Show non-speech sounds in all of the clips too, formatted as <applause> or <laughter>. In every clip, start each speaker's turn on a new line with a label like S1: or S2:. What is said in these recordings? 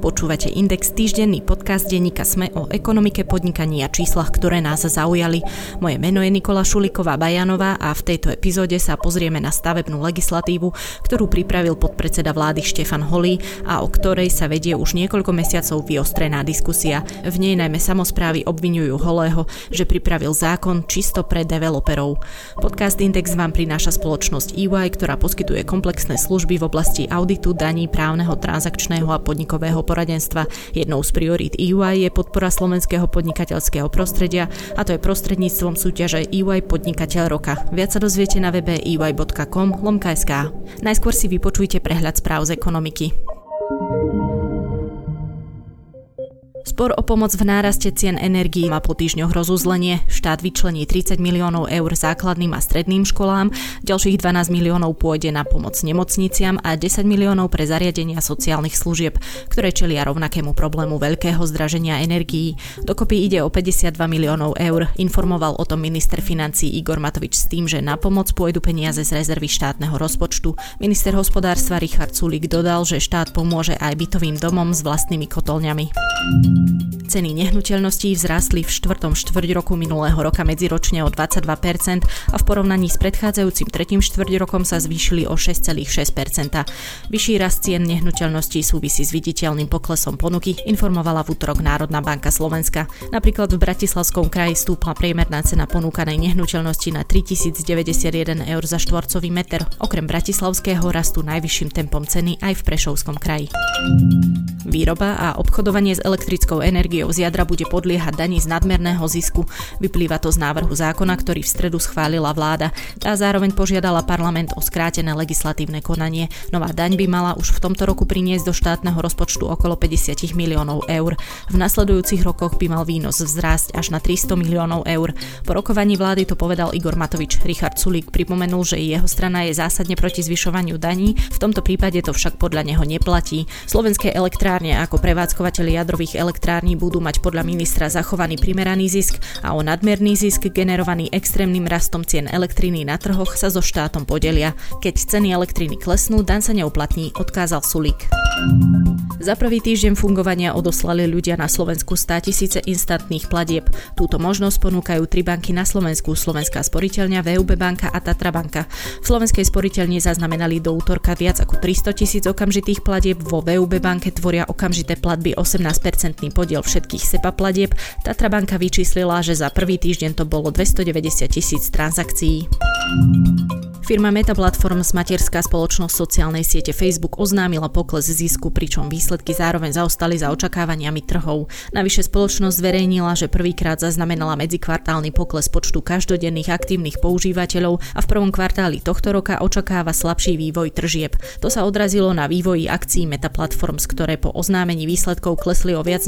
S1: Počúvate Index, týždenný podcast denníka Sme o ekonomike, podnikaní a číslach, ktoré nás zaujali. Moje meno je Nikola Šuliková Bajanová a v tejto epizóde sa pozrieme na stavebnú legislatívu, ktorú pripravil podpredseda vlády Štefan Holý a o ktorej sa vedie už niekoľko mesiacov vyostrená diskusia. V nej najmä samozprávy obvinujú Holého, že pripravil zákon čisto pre developerov. Podcast Index vám prináša spoločnosť EY, ktorá poskytuje komplexné služby v oblasti auditu, daní, právneho, transakčného a podnikového poradenstva. Jednou z priorít EY je podpora slovenského podnikateľského prostredia a to je prostredníctvom súťaže EY Podnikateľ roka. Viac sa dozviete na webe ey.com lomka.sk. Najskôr si vypočujte prehľad správ z ekonomiky. Spor o pomoc v náraste cien energií má po týždňoch rozuzlenie. Štát vyčlení 30 miliónov eur základným a stredným školám, ďalších 12 miliónov pôjde na pomoc nemocniciam a 10 miliónov pre zariadenia sociálnych služieb, ktoré čelia rovnakému problému veľkého zdraženia energií. Dokopy ide o 52 miliónov eur, informoval o tom minister financí Igor Matovič s tým, že na pomoc pôjdu peniaze z rezervy štátneho rozpočtu. Minister hospodárstva Richard Sulik dodal, že štát pomôže aj bytovým domom s vlastnými kotolňami. Ceny nehnuteľností vzrástli v štvrtom štvrť roku minulého roka medziročne o 22% a v porovnaní s predchádzajúcim tretím štvrť rokom sa zvýšili o 6,6%. Vyšší rast cien nehnuteľností súvisí s viditeľným poklesom ponuky, informovala v útorok Národná banka Slovenska. Napríklad v Bratislavskom kraji stúpla priemerná cena ponúkanej nehnuteľnosti na 3091 eur za štvorcový meter. Okrem bratislavského rastu najvyšším tempom ceny aj v Prešovskom kraji. Výroba a obchodovanie s elektrickou elektrickou energiou z jadra bude podliehať daní z nadmerného zisku. Vyplýva to z návrhu zákona, ktorý v stredu schválila vláda. Tá zároveň požiadala parlament o skrátené legislatívne konanie. Nová daň by mala už v tomto roku priniesť do štátneho rozpočtu okolo 50 miliónov eur. V nasledujúcich rokoch by mal výnos vzrásť až na 300 miliónov eur. Po rokovaní vlády to povedal Igor Matovič. Richard Sulík pripomenul, že jeho strana je zásadne proti zvyšovaniu daní, v tomto prípade to však podľa neho neplatí. Slovenské elektrárne ako prevádzkovateľ jadrových elektrární elektrárni budú mať podľa ministra zachovaný primeraný zisk a o nadmerný zisk generovaný extrémnym rastom cien elektriny na trhoch sa so štátom podelia. Keď ceny elektriny klesnú, dan sa neuplatní, odkázal Sulík. Za prvý týždeň fungovania odoslali ľudia na Slovensku 100 tisíce instantných platieb. Túto možnosť ponúkajú tri banky na Slovensku, Slovenská sporiteľňa, VUB banka a Tatra banka. V Slovenskej sporiteľni zaznamenali do útorka viac ako 300 tisíc okamžitých platieb, vo VUB banke tvoria okamžité platby 18% podiel všetkých SEPA platieb. Tatra banka vyčíslila, že za prvý týždeň to bolo 290 tisíc transakcií. Firma Meta Platforms, materská spoločnosť sociálnej siete Facebook, oznámila pokles zisku, pričom výsledky zároveň zaostali za očakávaniami trhov. Navyše spoločnosť zverejnila, že prvýkrát zaznamenala medzikvartálny pokles počtu každodenných aktívnych používateľov a v prvom kvartáli tohto roka očakáva slabší vývoj tržieb. To sa odrazilo na vývoji akcií Meta Platforms, ktoré po oznámení výsledkov klesli o viac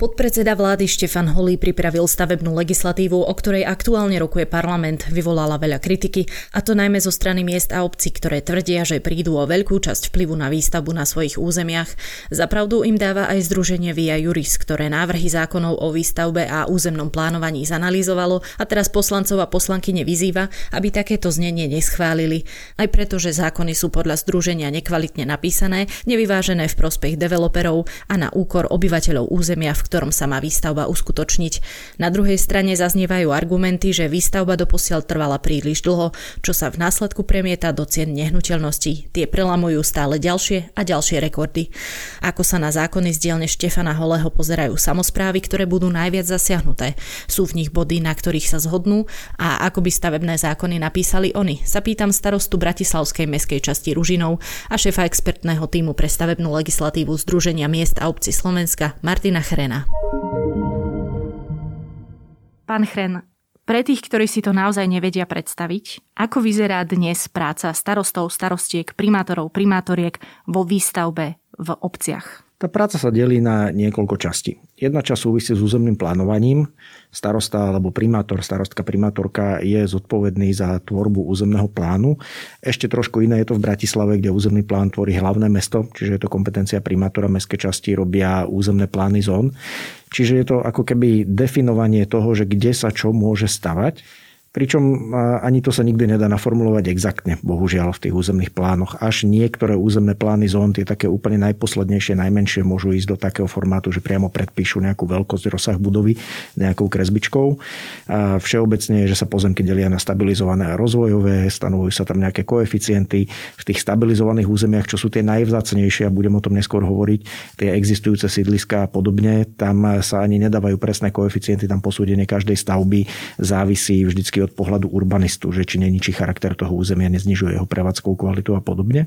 S1: Podpredseda vlády Štefan Holý pripravil stavebnú legislatívu, o ktorej aktuálne rokuje parlament, vyvolala veľa kritiky, a to najmä zo strany miest a obcí, ktoré tvrdia, že prídu o veľkú časť vplyvu na výstavbu na svojich územiach. Zapravdu im dáva aj združenie Via Juris, ktoré návrhy zákonov o výstavbe a územnom plánovaní zanalýzovalo a teraz poslancov a poslanky nevyzýva, aby takéto znenie neschválili. Aj preto, že zákony sú podľa združenia nekvalitne napísané, nevyvážené v prospech developerov a na úkor obyvateľov územia, v ktorom sa má výstavba uskutočniť. Na druhej strane zaznievajú argumenty, že výstavba doposiaľ trvala príliš dlho, čo sa v následku premieta do cien nehnuteľností. Tie prelamujú stále ďalšie a ďalšie rekordy. Ako sa na zákony z dielne Štefana Holého pozerajú samozprávy, ktoré budú najviac zasiahnuté. Sú v nich body, na ktorých sa zhodnú a ako by stavebné zákony napísali oni, sa pýtam starostu Bratislavskej meskej časti Ružinov a šéfa expertného týmu pre stavebnú legislatívu Združenia miest a obci Slovenska Martina Chrena.
S2: Pán Chren, pre tých, ktorí si to naozaj nevedia predstaviť, ako vyzerá dnes práca starostov, starostiek, primátorov, primátoriek vo výstavbe v obciach?
S3: Tá práca sa delí na niekoľko častí. Jedna časť súvisí s územným plánovaním. Starosta alebo primátor, starostka primátorka je zodpovedný za tvorbu územného plánu. Ešte trošku iné je to v Bratislave, kde územný plán tvorí hlavné mesto, čiže je to kompetencia primátora, mestské časti robia územné plány zón. Čiže je to ako keby definovanie toho, že kde sa čo môže stavať Pričom ani to sa nikdy nedá naformulovať exaktne, bohužiaľ, v tých územných plánoch. Až niektoré územné plány zón, tie také úplne najposlednejšie, najmenšie, môžu ísť do takého formátu, že priamo predpíšu nejakú veľkosť, rozsah budovy nejakou kresbičkou. A všeobecne je, že sa pozemky delia na stabilizované a rozvojové, stanovujú sa tam nejaké koeficienty. V tých stabilizovaných územiach, čo sú tie najvzácnejšie, a budem o tom neskôr hovoriť, tie existujúce sídliska a podobne, tam sa ani nedávajú presné koeficienty, tam posúdenie každej stavby závisí vždycky od pohľadu urbanistu, že či neničí charakter toho územia, neznižuje jeho prevádzkovú kvalitu a podobne.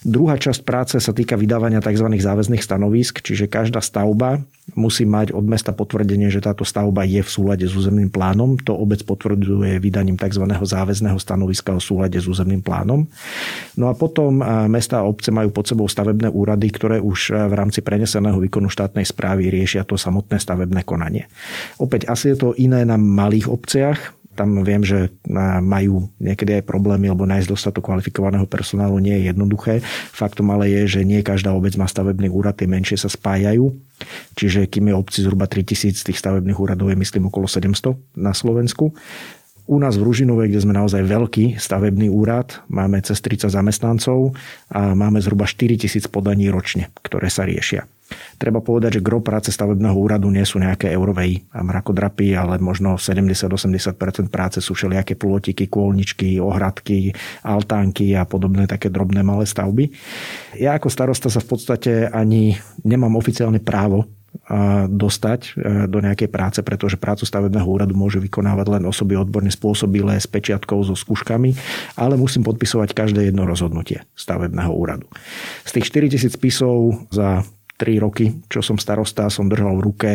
S3: Druhá časť práce sa týka vydávania tzv. záväzných stanovisk, čiže každá stavba musí mať od mesta potvrdenie, že táto stavba je v súlade s územným plánom. To obec potvrdzuje vydaním tzv. záväzného stanoviska o súlade s územným plánom. No a potom mesta a obce majú pod sebou stavebné úrady, ktoré už v rámci preneseného výkonu štátnej správy riešia to samotné stavebné konanie. Opäť asi je to iné na malých obciach, tam viem, že majú niekedy aj problémy, lebo nájsť dostatok kvalifikovaného personálu nie je jednoduché. Faktom ale je, že nie každá obec má stavebný úrad, tie menšie sa spájajú. Čiže kým je obci zhruba 3000, tých stavebných úradov je myslím okolo 700 na Slovensku. U nás v Ružinove, kde sme naozaj veľký stavebný úrad, máme cez 30 zamestnancov a máme zhruba 4000 podaní ročne, ktoré sa riešia. Treba povedať, že gro práce stavebného úradu nie sú nejaké eurovej a mrakodrapy, ale možno 70-80% práce sú všelijaké plôtiky, kôlničky, ohradky, altánky a podobné také drobné malé stavby. Ja ako starosta sa v podstate ani nemám oficiálne právo dostať e, do nejakej práce, pretože prácu stavebného úradu môže vykonávať len osoby odborne spôsobilé s pečiatkou, so skúškami, ale musím podpisovať každé jedno rozhodnutie stavebného úradu. Z tých 4000 spisov za 3 roky, čo som starosta, som držal v ruke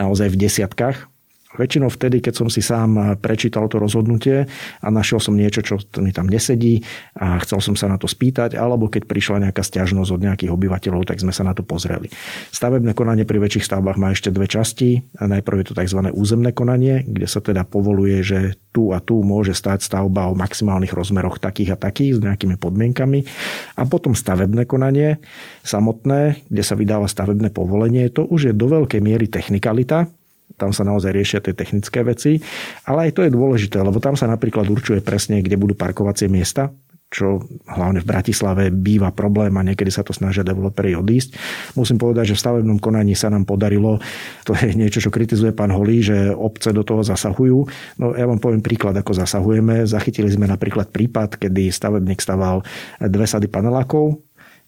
S3: naozaj v desiatkách Väčšinou vtedy, keď som si sám prečítal to rozhodnutie a našiel som niečo, čo mi tam nesedí a chcel som sa na to spýtať, alebo keď prišla nejaká stiažnosť od nejakých obyvateľov, tak sme sa na to pozreli. Stavebné konanie pri väčších stavbách má ešte dve časti. Najprv je to tzv. územné konanie, kde sa teda povoluje, že tu a tu môže stať stavba o maximálnych rozmeroch takých a takých s nejakými podmienkami. A potom stavebné konanie samotné, kde sa vydáva stavebné povolenie. To už je do veľkej miery technikalita, tam sa naozaj riešia tie technické veci, ale aj to je dôležité, lebo tam sa napríklad určuje presne, kde budú parkovacie miesta, čo hlavne v Bratislave býva problém a niekedy sa to snažia developeri odísť. Musím povedať, že v stavebnom konaní sa nám podarilo, to je niečo, čo kritizuje pán Holý, že obce do toho zasahujú. No ja vám poviem príklad, ako zasahujeme. Zachytili sme napríklad prípad, kedy stavebník staval dve sady panelákov,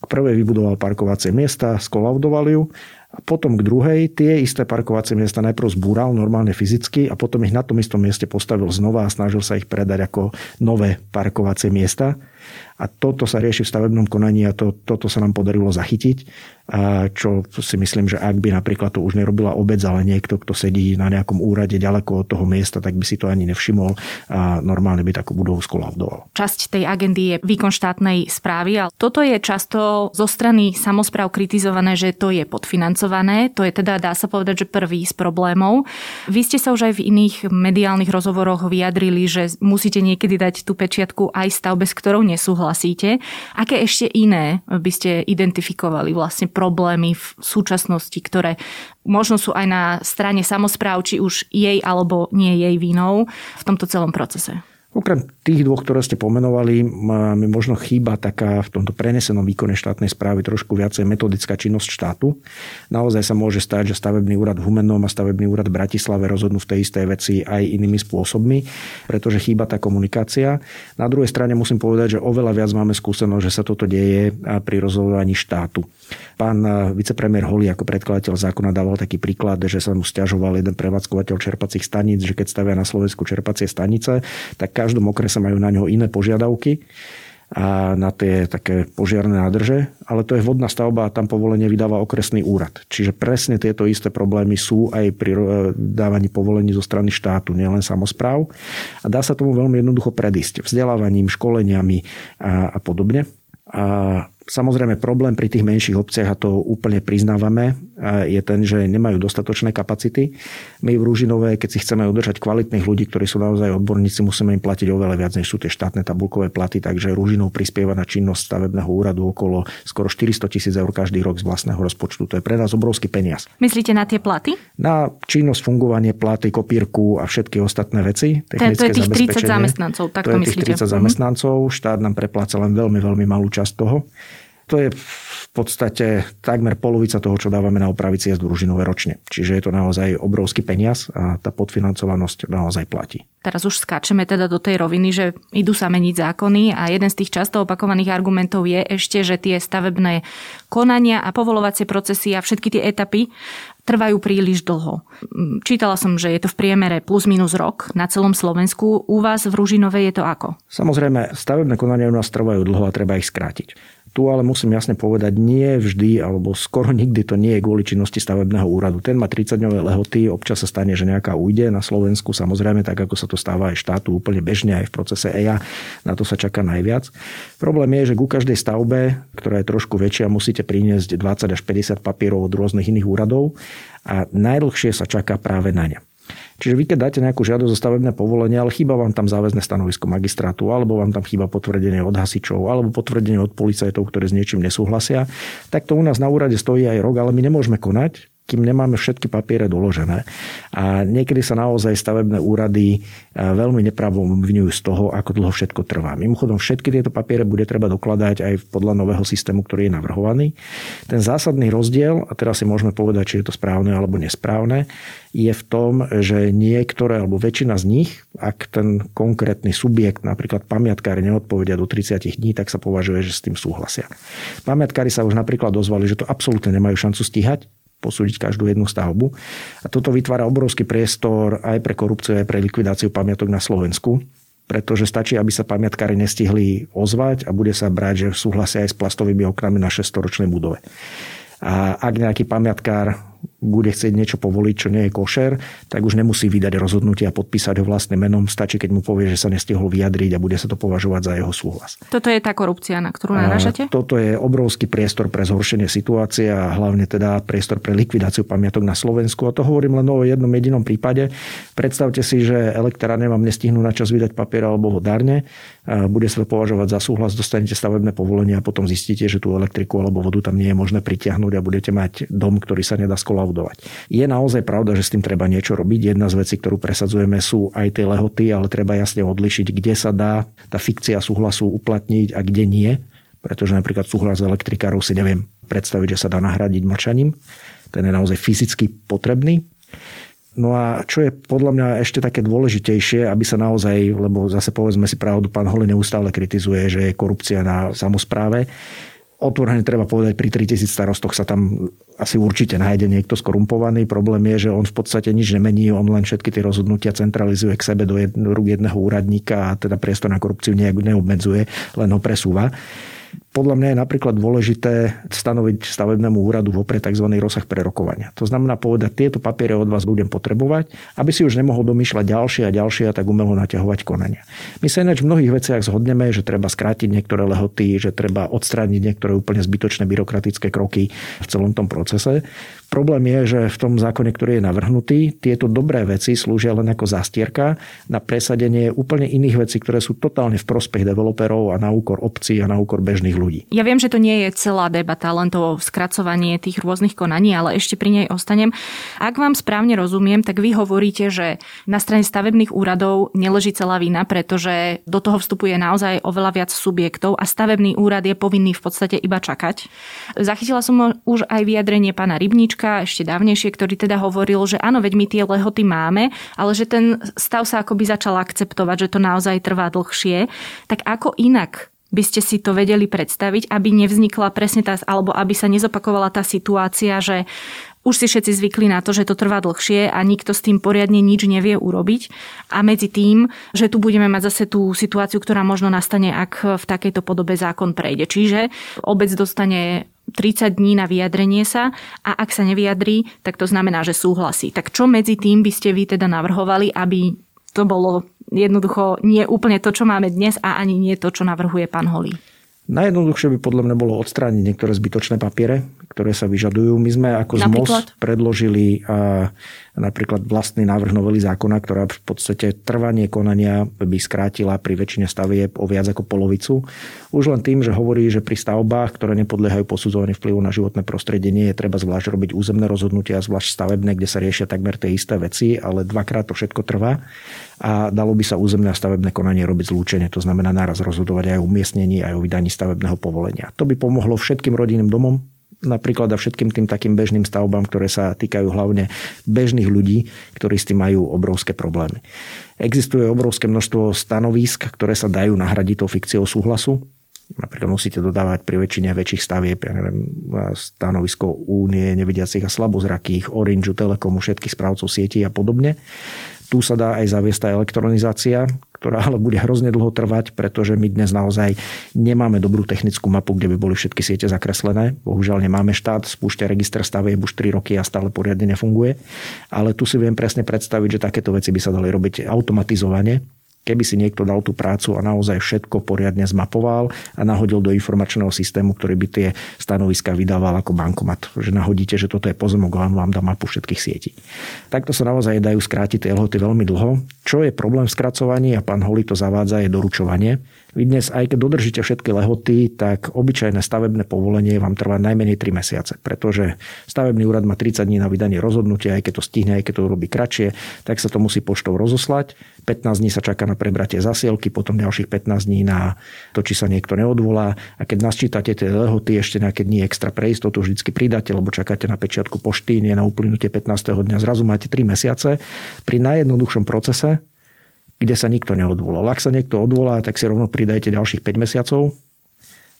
S3: k prvej vybudoval parkovacie miesta, skolaudoval ju a potom k druhej tie isté parkovacie miesta najprv zbúral normálne fyzicky a potom ich na tom istom mieste postavil znova a snažil sa ich predať ako nové parkovacie miesta. A toto sa rieši v stavebnom konaní a to, toto sa nám podarilo zachytiť, a čo si myslím, že ak by napríklad to už nerobila obec, ale niekto, kto sedí na nejakom úrade ďaleko od toho miesta, tak by si to ani nevšimol a normálne by takú budovu skolaudoval.
S1: Časť tej agendy je výkon štátnej správy, ale toto je často zo strany samozpráv kritizované, že to je podfinancované. To je teda, dá sa povedať, že prvý z problémov. Vy ste sa už aj v iných mediálnych rozhovoroch vyjadrili, že musíte niekedy dať tú pečiatku aj stavbe, s ktorou nesúhlasíte nesúhlasíte. Aké ešte iné by ste identifikovali vlastne problémy v súčasnosti, ktoré možno sú aj na strane samozpráv, či už jej alebo nie jej vínou v tomto celom procese?
S3: Okrem tých dvoch, ktoré ste pomenovali, mi možno chýba taká v tomto prenesenom výkone štátnej správy trošku viacej metodická činnosť štátu. Naozaj sa môže stať, že stavebný úrad v Humennom a stavebný úrad v Bratislave rozhodnú v tej istej veci aj inými spôsobmi, pretože chýba tá komunikácia. Na druhej strane musím povedať, že oveľa viac máme skúsenosť, že sa toto deje pri rozhodovaní štátu. Pán vicepremiér Holi ako predkladateľ zákona dával taký príklad, že sa mu stiažoval jeden prevádzkovateľ čerpacích staníc, že keď stavia na Slovensku čerpacie stanice, tak každom okrese majú na ňo iné požiadavky a na tie také požiarné nádrže, ale to je vodná stavba a tam povolenie vydáva okresný úrad. Čiže presne tieto isté problémy sú aj pri dávaní povolení zo strany štátu, nielen samozpráv. A dá sa tomu veľmi jednoducho predísť vzdelávaním, školeniami a, a podobne. A Samozrejme problém pri tých menších obciach, a to úplne priznávame, je ten, že nemajú dostatočné kapacity. My v Rúžinové, keď si chceme udržať kvalitných ľudí, ktorí sú naozaj odborníci, musíme im platiť oveľa viac, než sú tie štátne tabulkové platy, takže Rúžinov prispieva na činnosť stavebného úradu okolo skoro 400 tisíc eur každý rok z vlastného rozpočtu. To je pre nás obrovský peniaz.
S1: Myslíte na tie platy?
S3: Na činnosť, fungovanie, platy, kopírku a všetky ostatné veci.
S1: To je tých 30 zamestnancov, tak
S3: to,
S1: to
S3: je tých 30 zamestnancov, štát nám prepláca len veľmi, veľmi malú časť toho. To je v podstate takmer polovica toho, čo dávame na opravy ciest družinové ročne. Čiže je to naozaj obrovský peniaz a tá podfinancovanosť naozaj platí.
S1: Teraz už skáčeme teda do tej roviny, že idú sa meniť zákony a jeden z tých často opakovaných argumentov je ešte, že tie stavebné konania a povolovacie procesy a všetky tie etapy trvajú príliš dlho. Čítala som, že je to v priemere plus minus rok na celom Slovensku. U vás v Ružinove je to ako?
S3: Samozrejme, stavebné konania u nás trvajú dlho a treba ich skrátiť. Tu ale musím jasne povedať, nie vždy, alebo skoro nikdy to nie je kvôli činnosti stavebného úradu. Ten má 30-dňové lehoty, občas sa stane, že nejaká ujde na Slovensku, samozrejme, tak ako sa to stáva aj štátu úplne bežne aj v procese EIA, na to sa čaká najviac. Problém je, že ku každej stavbe, ktorá je trošku väčšia, musíte priniesť 20 až 50 papierov od rôznych iných úradov a najdlhšie sa čaká práve na ne. Čiže vy keď dáte nejakú žiadosť o stavebné povolenie, ale chýba vám tam záväzné stanovisko magistrátu, alebo vám tam chýba potvrdenie od hasičov, alebo potvrdenie od policajtov, ktorí s niečím nesúhlasia, tak to u nás na úrade stojí aj rok, ale my nemôžeme konať, kým nemáme všetky papiere doložené. A niekedy sa naozaj stavebné úrady e, veľmi nepravomňujú z toho, ako dlho všetko trvá. Mimochodom, všetky tieto papiere bude treba dokladať aj podľa nového systému, ktorý je navrhovaný. Ten zásadný rozdiel, a teraz si môžeme povedať, či je to správne alebo nesprávne, je v tom, že niektoré alebo väčšina z nich, ak ten konkrétny subjekt, napríklad pamiatkári, neodpovedia do 30 dní, tak sa považuje, že s tým súhlasia. Pamiatkári sa už napríklad dozvali, že to absolútne nemajú šancu stíhať, posúdiť každú jednu stavbu. A toto vytvára obrovský priestor aj pre korupciu, aj pre likvidáciu pamiatok na Slovensku pretože stačí, aby sa pamiatkári nestihli ozvať a bude sa brať, že súhlasia aj s plastovými oknami na 600-ročnej budove. A ak nejaký pamiatkár bude chcieť niečo povoliť, čo nie je košer, tak už nemusí vydať rozhodnutie a podpísať ho vlastným menom. Stačí, keď mu povie, že sa nestihol vyjadriť a bude sa to považovať za jeho súhlas.
S1: Toto je tá korupcia, na ktorú narážate?
S3: Toto je obrovský priestor pre zhoršenie situácie a hlavne teda priestor pre likvidáciu pamiatok na Slovensku. A to hovorím len o jednom jedinom prípade. Predstavte si, že elektrárne vám nestihnú na čas vydať papier alebo ho darne. Bude sa to považovať za súhlas, dostanete stavebné povolenie a potom zistíte, že tú elektriku alebo vodu tam nie je možné pritiahnuť a budete mať dom, ktorý sa nedá skolavovať budovať. Je naozaj pravda, že s tým treba niečo robiť. Jedna z vecí, ktorú presadzujeme, sú aj tie lehoty, ale treba jasne odlišiť, kde sa dá tá fikcia súhlasu uplatniť a kde nie. Pretože napríklad súhlas elektrikárov si neviem predstaviť, že sa dá nahradiť mlčaním. Ten je naozaj fyzicky potrebný. No a čo je podľa mňa ešte také dôležitejšie, aby sa naozaj, lebo zase povedzme si pravdu, pán Holi neustále kritizuje, že je korupcia na samozpráve otvorene treba povedať, pri 3000 starostoch sa tam asi určite nájde niekto skorumpovaný. Problém je, že on v podstate nič nemení, on len všetky tie rozhodnutia centralizuje k sebe do rúk jedného úradníka a teda priestor na korupciu nejak neobmedzuje, len ho presúva. Podľa mňa je napríklad dôležité stanoviť stavebnému úradu vopred tzv. rozsah prerokovania. To znamená povedať, tieto papiere od vás budem potrebovať, aby si už nemohol domýšľať ďalšie a ďalšie a tak umelo naťahovať konania. My sa ináč v mnohých veciach zhodneme, že treba skrátiť niektoré lehoty, že treba odstrániť niektoré úplne zbytočné byrokratické kroky v celom tom procese. Problém je, že v tom zákone, ktorý je navrhnutý, tieto dobré veci slúžia len ako zastierka na presadenie úplne iných vecí, ktoré sú totálne v prospech developerov a na úkor obcí a na úkor bežných ľudí.
S1: Ja viem, že to nie je celá debata, len to skracovanie tých rôznych konaní, ale ešte pri nej ostanem. Ak vám správne rozumiem, tak vy hovoríte, že na strane stavebných úradov neleží celá vina, pretože do toho vstupuje naozaj oveľa viac subjektov a stavebný úrad je povinný v podstate iba čakať. Zachytila som už aj vyjadrenie pána Rybnička, ešte dávnejšie, ktorý teda hovoril, že áno, veď my tie lehoty máme, ale že ten stav sa akoby začal akceptovať, že to naozaj trvá dlhšie. Tak ako inak by ste si to vedeli predstaviť, aby nevznikla presne tá, alebo aby sa nezopakovala tá situácia, že už si všetci zvykli na to, že to trvá dlhšie a nikto s tým poriadne nič nevie urobiť. A medzi tým, že tu budeme mať zase tú situáciu, ktorá možno nastane, ak v takejto podobe zákon prejde. Čiže obec dostane 30 dní na vyjadrenie sa a ak sa nevyjadrí, tak to znamená, že súhlasí. Tak čo medzi tým by ste vy teda navrhovali, aby to bolo jednoducho nie úplne to, čo máme dnes a ani nie to, čo navrhuje pán Holý?
S3: Najjednoduchšie by podľa mňa bolo odstrániť niektoré zbytočné papiere, ktoré sa vyžadujú. My sme ako ZMOS predložili a, napríklad vlastný návrh novely zákona, ktorá v podstate trvanie konania by skrátila pri väčšine stavieb o viac ako polovicu. Už len tým, že hovorí, že pri stavbách, ktoré nepodliehajú posudzovaniu vplyvu na životné prostredie, nie je treba zvlášť robiť územné rozhodnutia, zvlášť stavebné, kde sa riešia takmer tie isté veci, ale dvakrát to všetko trvá a dalo by sa územné a stavebné konanie robiť zlúčenie. To znamená naraz rozhodovať aj o umiestnení, aj o vydaní stavebného povolenia. To by pomohlo všetkým rodinným domom, napríklad a všetkým tým takým bežným stavbám, ktoré sa týkajú hlavne bežných ľudí, ktorí s tým majú obrovské problémy. Existuje obrovské množstvo stanovísk, ktoré sa dajú nahradiť tou fikciou súhlasu. Napríklad musíte dodávať pri väčšine väčších stavieb, ja stanovisko Únie nevidiacich a slabozrakých, Orange, Telekomu, všetkých správcov sietí a podobne. Tu sa dá aj zaviesť tá elektronizácia, ktorá ale bude hrozne dlho trvať, pretože my dnes naozaj nemáme dobrú technickú mapu, kde by boli všetky siete zakreslené. Bohužiaľ nemáme štát, spúšťa register stavieb už 3 roky a stále poriadne nefunguje. Ale tu si viem presne predstaviť, že takéto veci by sa dali robiť automatizovane Keby si niekto dal tú prácu a naozaj všetko poriadne zmapoval a nahodil do informačného systému, ktorý by tie stanoviska vydával ako bankomat. Že nahodíte, že toto je pozemok, len vám dá mapu všetkých sietí. Takto sa naozaj dajú skrátiť tie lehoty veľmi dlho. Čo je problém v skracovaní a pán Holi to zavádza je doručovanie. Vy dnes, aj keď dodržíte všetky lehoty, tak obyčajné stavebné povolenie vám trvá najmenej 3 mesiace, pretože stavebný úrad má 30 dní na vydanie rozhodnutia, aj keď to stihne, aj keď to robí kratšie, tak sa to musí poštou rozoslať. 15 dní sa čaká na prebratie zasielky, potom ďalších 15 dní na to, či sa niekto neodvolá. A keď nasčítate tie lehoty ešte nejaké dní extra pre istotu, vždy pridáte, lebo čakáte na pečiatku pošty, nie na uplynutie 15. dňa, zrazu máte 3 mesiace. Pri najjednoduchšom procese kde sa nikto neodvolal. Ak sa niekto odvolá, tak si rovno pridajte ďalších 5 mesiacov,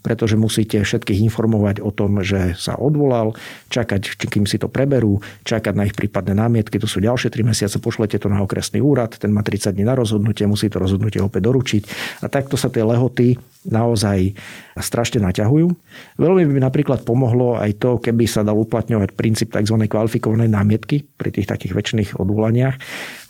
S3: pretože musíte všetkých informovať o tom, že sa odvolal, čakať, kým si to preberú, čakať na ich prípadné námietky, to sú ďalšie 3 mesiace, pošlete to na okresný úrad, ten má 30 dní na rozhodnutie, musí to rozhodnutie opäť doručiť. A takto sa tie lehoty naozaj strašne naťahujú. Veľmi by napríklad pomohlo aj to, keby sa dal uplatňovať princíp tzv. kvalifikovanej námietky pri tých takých väčšných odvolaniach.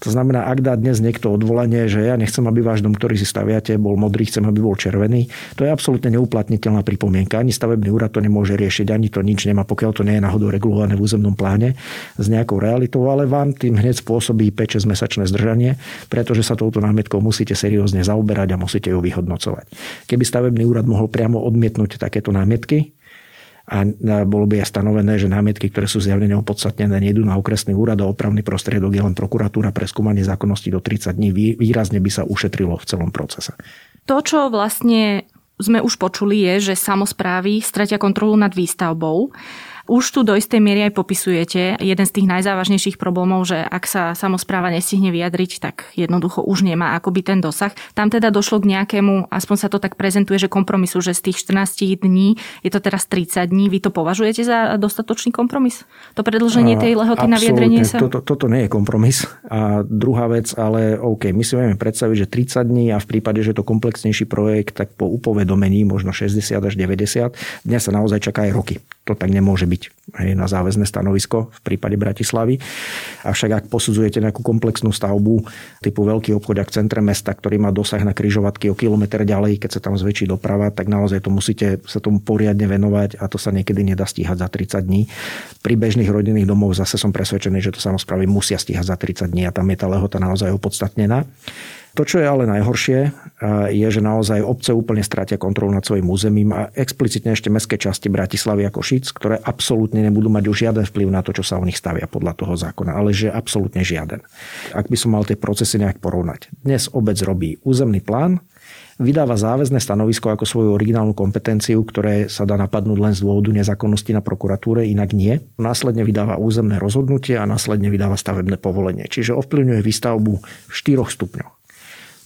S3: To znamená, ak dá dnes niekto odvolanie, že ja nechcem, aby váš dom, ktorý si staviate, bol modrý, chcem, aby bol červený, to je absolútne neuplatniteľná pripomienka. Ani stavebný úrad to nemôže riešiť, ani to nič nemá, pokiaľ to nie je náhodou regulované v územnom pláne s nejakou realitou, ale vám tým hneď spôsobí 5-6 mesačné zdržanie, pretože sa touto námietkou musíte seriózne zaoberať a musíte ju vyhodnocovať. Keby stavebný úrad mohol priamo odmietnúť takéto námietky, a bolo by aj stanovené, že námietky, ktoré sú zjavne neopodstatnené, nejdú na okresný úrad a opravný prostriedok je len prokuratúra pre skúmanie zákonnosti do 30 dní. Výrazne by sa ušetrilo v celom procese.
S1: To, čo vlastne sme už počuli, je, že samozprávy stratia kontrolu nad výstavbou. Už tu do istej miery aj popisujete jeden z tých najzávažnejších problémov, že ak sa samozpráva nestihne vyjadriť, tak jednoducho už nemá akoby ten dosah. Tam teda došlo k nejakému, aspoň sa to tak prezentuje, že kompromisu, že z tých 14 dní je to teraz 30 dní. Vy to považujete za dostatočný kompromis? To predlženie tej lehoty na vyjadrenie sa?
S3: Toto, toto nie je kompromis. A druhá vec, ale OK, my si vieme predstaviť, že 30 dní a v prípade, že je to komplexnejší projekt, tak po upovedomení možno 60 až 90. Dnes sa naozaj čaká aj roky. To tak nemôže byť byť hej, na záväzné stanovisko v prípade Bratislavy. Avšak ak posudzujete nejakú komplexnú stavbu typu veľký obchod v centre mesta, ktorý má dosah na kryžovatky o kilometr ďalej, keď sa tam zväčší doprava, tak naozaj to musíte sa tomu poriadne venovať a to sa niekedy nedá stíhať za 30 dní. Pri bežných rodinných domoch zase som presvedčený, že to samozprávy musia stíhať za 30 dní a tam je tá lehota naozaj opodstatnená. To, čo je ale najhoršie, je, že naozaj obce úplne stratia kontrolu nad svojim územím a explicitne ešte mestské časti Bratislavy ako Šic, ktoré absolútne nebudú mať už žiaden vplyv na to, čo sa o nich stavia podľa toho zákona, ale že absolútne žiaden. Ak by som mal tie procesy nejak porovnať. Dnes obec robí územný plán, vydáva záväzné stanovisko ako svoju originálnu kompetenciu, ktoré sa dá napadnúť len z dôvodu nezákonnosti na prokuratúre, inak nie. Následne vydáva územné rozhodnutie a následne vydáva stavebné povolenie. Čiže ovplyvňuje výstavbu v štyroch stupňoch.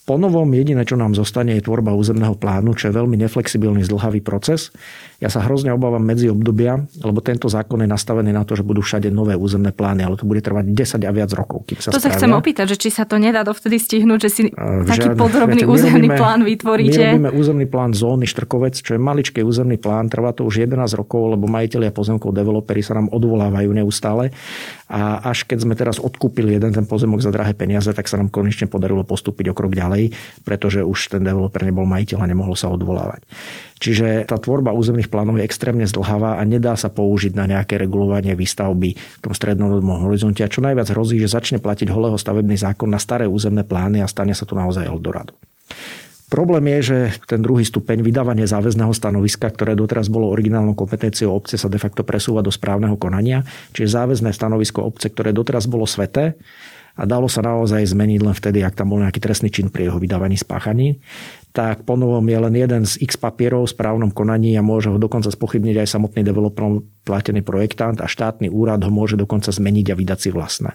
S3: Po novom jediné, čo nám zostane, je tvorba územného plánu, čo je veľmi neflexibilný, zdlhavý proces. Ja sa hrozne obávam medzi obdobia, lebo tento zákon je nastavený na to, že budú všade nové územné plány, ale to bude trvať 10 a viac rokov. Kým sa
S1: to
S3: sa
S1: chcem opýtať, že či sa to nedá dovtedy stihnúť, že si uh, taký žiadne, podrobný viete, územný robíme, plán vytvoríte.
S3: My robíme územný plán zóny Štrkovec, čo je maličký územný plán, trvá to už 11 rokov, lebo majiteľia pozemkov, developeri sa nám odvolávajú neustále. A až keď sme teraz odkúpili jeden ten pozemok za drahé peniaze, tak sa nám konečne podarilo postúpiť o krok ďalej ďalej, pretože už ten developer nebol majiteľ a nemohol sa odvolávať. Čiže tá tvorba územných plánov je extrémne zdlhavá a nedá sa použiť na nejaké regulovanie výstavby v tom strednodobom horizonte. A čo najviac hrozí, že začne platiť holého stavebný zákon na staré územné plány a stane sa to naozaj Eldorado. Problém je, že ten druhý stupeň vydávanie záväzného stanoviska, ktoré doteraz bolo originálnou kompetenciou obce, sa de facto presúva do správneho konania. Čiže záväzné stanovisko obce, ktoré doteraz bolo sveté, a dalo sa naozaj zmeniť len vtedy, ak tam bol nejaký trestný čin pri jeho vydávaní spáchaní, tak ponovom je len jeden z x papierov v správnom konaní a môže ho dokonca spochybniť aj samotný developerom platený projektant a štátny úrad ho môže dokonca zmeniť a vydať si vlastné.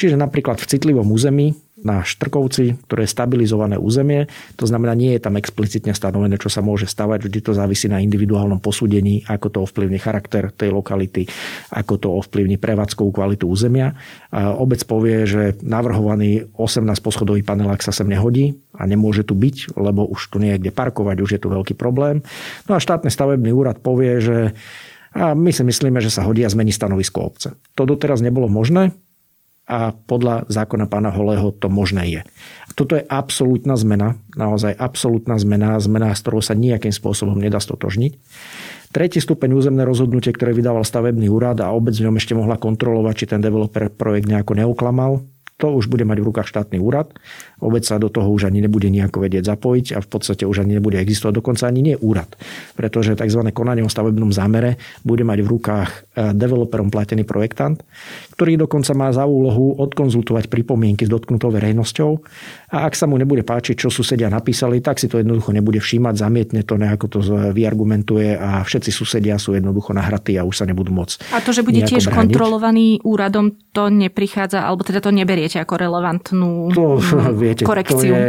S3: Čiže napríklad v citlivom území na Štrkovci, ktoré je stabilizované územie. To znamená, nie je tam explicitne stanovené, čo sa môže stavať. Vždy to závisí na individuálnom posúdení, ako to ovplyvní charakter tej lokality, ako to ovplyvní prevádzkovú kvalitu územia. A obec povie, že navrhovaný 18 poschodový panelák sa sem nehodí a nemôže tu byť, lebo už tu nie je kde parkovať, už je tu veľký problém. No a štátny stavebný úrad povie, že a my si myslíme, že sa hodí a zmení stanovisko obce. To doteraz nebolo možné, a podľa zákona pána Holého to možné je. Toto je absolútna zmena, naozaj absolútna zmena, zmena, s ktorou sa nejakým spôsobom nedá stotožniť. Tretí stupeň územné rozhodnutie, ktoré vydával stavebný úrad a obec v ňom ešte mohla kontrolovať, či ten developer projekt nejako neoklamal, to už bude mať v rukách štátny úrad. Obec sa do toho už ani nebude nejako vedieť zapojiť a v podstate už ani nebude existovať, dokonca ani nie úrad. Pretože tzv. konanie o stavebnom zámere bude mať v rukách e, developerom platený projektant, ktorý dokonca má za úlohu odkonzultovať pripomienky s dotknutou verejnosťou a ak sa mu nebude páčiť, čo susedia napísali, tak si to jednoducho nebude všímať, zamietne to, nejako to vyargumentuje a všetci susedia sú jednoducho nahratí a už sa nebudú môcť.
S1: A to, že bude tiež brániť. kontrolovaný úradom, to neprichádza, alebo teda to neberiete ako relevantnú to, viete, korekciu.
S3: To je,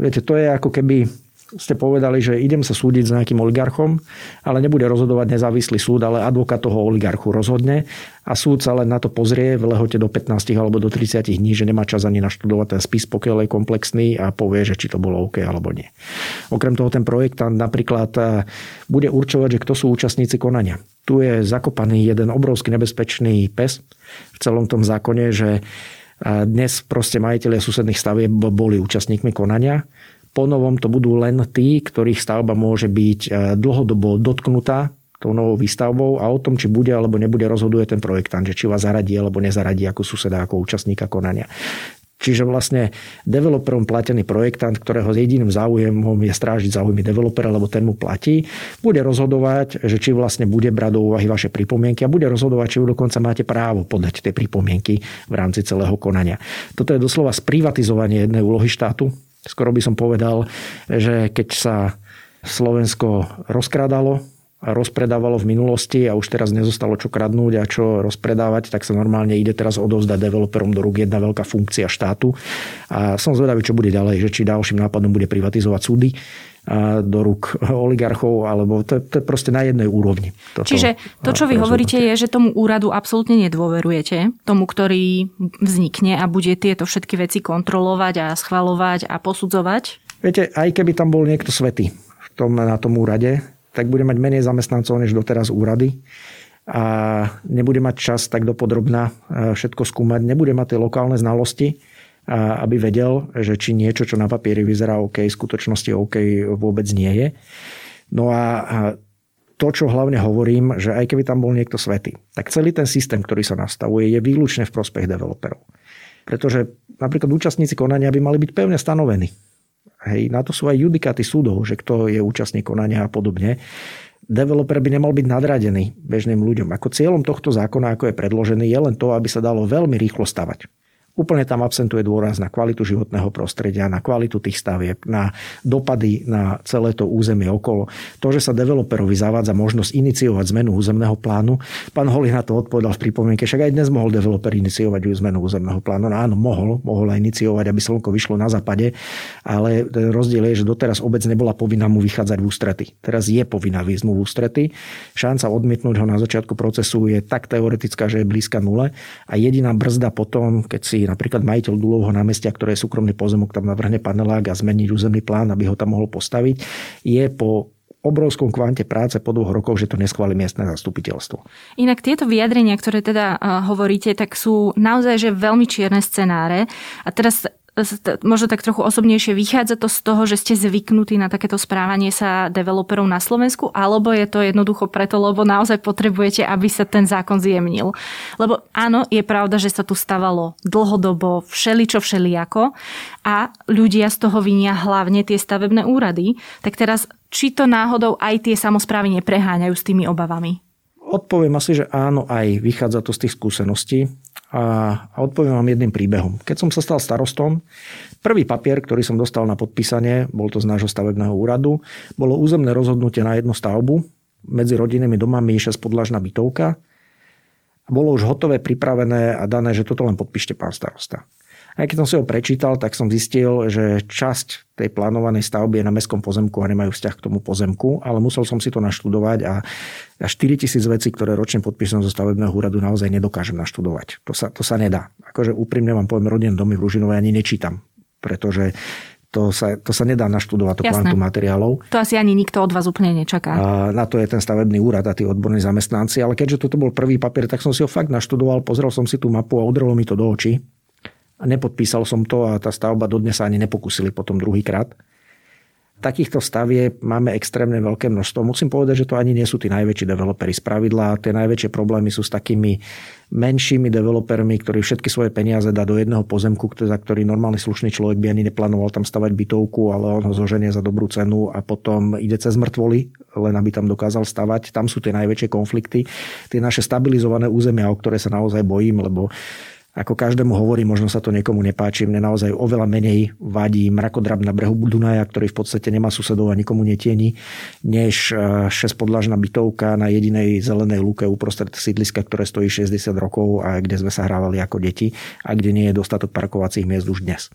S3: viete, to je ako keby ste povedali, že idem sa súdiť s nejakým oligarchom, ale nebude rozhodovať nezávislý súd, ale advokát toho oligarchu rozhodne a súd sa len na to pozrie v lehote do 15 alebo do 30 dní, že nemá čas ani naštudovať ten spis, pokiaľ je komplexný a povie, že či to bolo OK alebo nie. Okrem toho ten projektant napríklad eh, bude určovať, že kto sú účastníci konania. Tu je zakopaný jeden obrovský nebezpečný pes v celom tom zákone, že eh, dnes proste majiteľia susedných stavieb boli účastníkmi konania Ponovom to budú len tí, ktorých stavba môže byť e, dlhodobo dotknutá tou novou výstavbou a o tom, či bude alebo nebude, rozhoduje ten projektant, že či vás zaradí alebo nezaradí ako suseda, ako účastníka konania. Čiže vlastne developerom platený projektant, ktorého jediným záujemom je strážiť záujmy developera, lebo ten mu platí, bude rozhodovať, že či vlastne bude brať do úvahy vaše pripomienky a bude rozhodovať, či dokonca máte právo podať tie pripomienky v rámci celého konania. Toto je doslova sprivatizovanie jednej úlohy štátu, Skoro by som povedal, že keď sa Slovensko rozkrádalo a rozpredávalo v minulosti a už teraz nezostalo čo kradnúť a čo rozpredávať, tak sa normálne ide teraz odovzdať developerom do rúk jedna veľká funkcia štátu. A som zvedavý, čo bude ďalej, že či ďalším nápadom bude privatizovať súdy do rúk oligarchov, alebo to, to je proste na jednej úrovni.
S1: Toto Čiže to, čo vy hovoríte, je, že tomu úradu absolútne nedôverujete, tomu, ktorý vznikne a bude tieto všetky veci kontrolovať a schvalovať a posudzovať?
S3: Viete, aj keby tam bol niekto svetý v tom, na tom úrade, tak bude mať menej zamestnancov než doteraz úrady a nebude mať čas tak dopodrobná e, všetko skúmať, nebude mať tie lokálne znalosti, aby vedel, že či niečo, čo na papieri vyzerá OK, v skutočnosti OK vôbec nie je. No a to, čo hlavne hovorím, že aj keby tam bol niekto svety, tak celý ten systém, ktorý sa nastavuje, je výlučne v prospech developerov. Pretože napríklad účastníci konania by mali byť pevne stanovení. Hej, na to sú aj judikáty súdov, že kto je účastník konania a podobne. Developer by nemal byť nadradený bežným ľuďom. Ako cieľom tohto zákona, ako je predložený, je len to, aby sa dalo veľmi rýchlo stavať. Úplne tam absentuje dôraz na kvalitu životného prostredia, na kvalitu tých stavieb, na dopady na celé to územie okolo. To, že sa developerovi zavádza možnosť iniciovať zmenu územného plánu, pán Holý na to odpovedal v pripomienke, však aj dnes mohol developer iniciovať zmenu územného plánu. No áno, mohol, mohol aj iniciovať, aby slnko vyšlo na západe, ale ten rozdiel je, že doteraz obec nebola povinná mu vychádzať v ústrety. Teraz je povinná výjsť mu v ústrety. Šanca odmietnúť ho na začiatku procesu je tak teoretická, že je blízka nule a jediná brzda potom, keď si napríklad majiteľ Dulovho námestia, ktoré je súkromný pozemok, tam navrhne panelák a zmeniť územný plán, aby ho tam mohol postaviť, je po obrovskom kvante práce po dvoch rokoch, že to neschváli miestne zastupiteľstvo.
S1: Inak tieto vyjadrenia, ktoré teda hovoríte, tak sú naozaj že veľmi čierne scenáre. A teraz možno tak trochu osobnejšie, vychádza to z toho, že ste zvyknutí na takéto správanie sa developerov na Slovensku, alebo je to jednoducho preto, lebo naozaj potrebujete, aby sa ten zákon zjemnil. Lebo áno, je pravda, že sa tu stavalo dlhodobo všeličo všelijako a ľudia z toho vinia hlavne tie stavebné úrady. Tak teraz, či to náhodou aj tie samozprávy nepreháňajú s tými obavami?
S3: Odpoviem asi, že áno, aj vychádza to z tých skúseností a, a odpoviem vám jedným príbehom. Keď som sa stal starostom, prvý papier, ktorý som dostal na podpísanie, bol to z nášho stavebného úradu, bolo územné rozhodnutie na jednu stavbu medzi rodinnými domami 6 podlažná bytovka. Bolo už hotové, pripravené a dané, že toto len podpíšte pán starosta. A keď som si ho prečítal, tak som zistil, že časť tej plánovanej stavby je na mestskom pozemku a nemajú vzťah k tomu pozemku, ale musel som si to naštudovať a 4 tisíc vecí, ktoré ročne podpísam zo stavebného úradu, naozaj nedokážem naštudovať. To sa, to sa nedá. Akože úprimne vám poviem, rodinné domy v Ružinovej ani nečítam, pretože to sa, to sa nedá naštudovať, to Jasné. kvantum materiálov.
S1: To asi ani nikto od vás úplne nečaká. A
S3: na to je ten stavebný úrad a tí odborní zamestnanci. Ale keďže toto bol prvý papier, tak som si ho fakt naštudoval, pozrel som si tú mapu a udrelo mi to do očí a nepodpísal som to a tá stavba dodnes sa ani nepokusili potom druhýkrát. Takýchto stavieb máme extrémne veľké množstvo. Musím povedať, že to ani nie sú tí najväčší developeri z pravidla. Tie najväčšie problémy sú s takými menšími developermi, ktorí všetky svoje peniaze dá do jedného pozemku, za ktorý normálny slušný človek by ani neplánoval tam stavať bytovku, ale on ho zoženie za dobrú cenu a potom ide cez mŕtvoly, len aby tam dokázal stavať. Tam sú tie najväčšie konflikty. Tie naše stabilizované územia, o ktoré sa naozaj bojím, lebo ako každému hovorí, možno sa to niekomu nepáči, mne naozaj oveľa menej vadí mrakodrap na brehu Dunaja, ktorý v podstate nemá susedov a nikomu netieni, než 6 e, bytovka na jedinej zelenej lúke uprostred sídliska, ktoré stojí 60 rokov a kde sme sa hrávali ako deti a kde nie je dostatok parkovacích miest už dnes.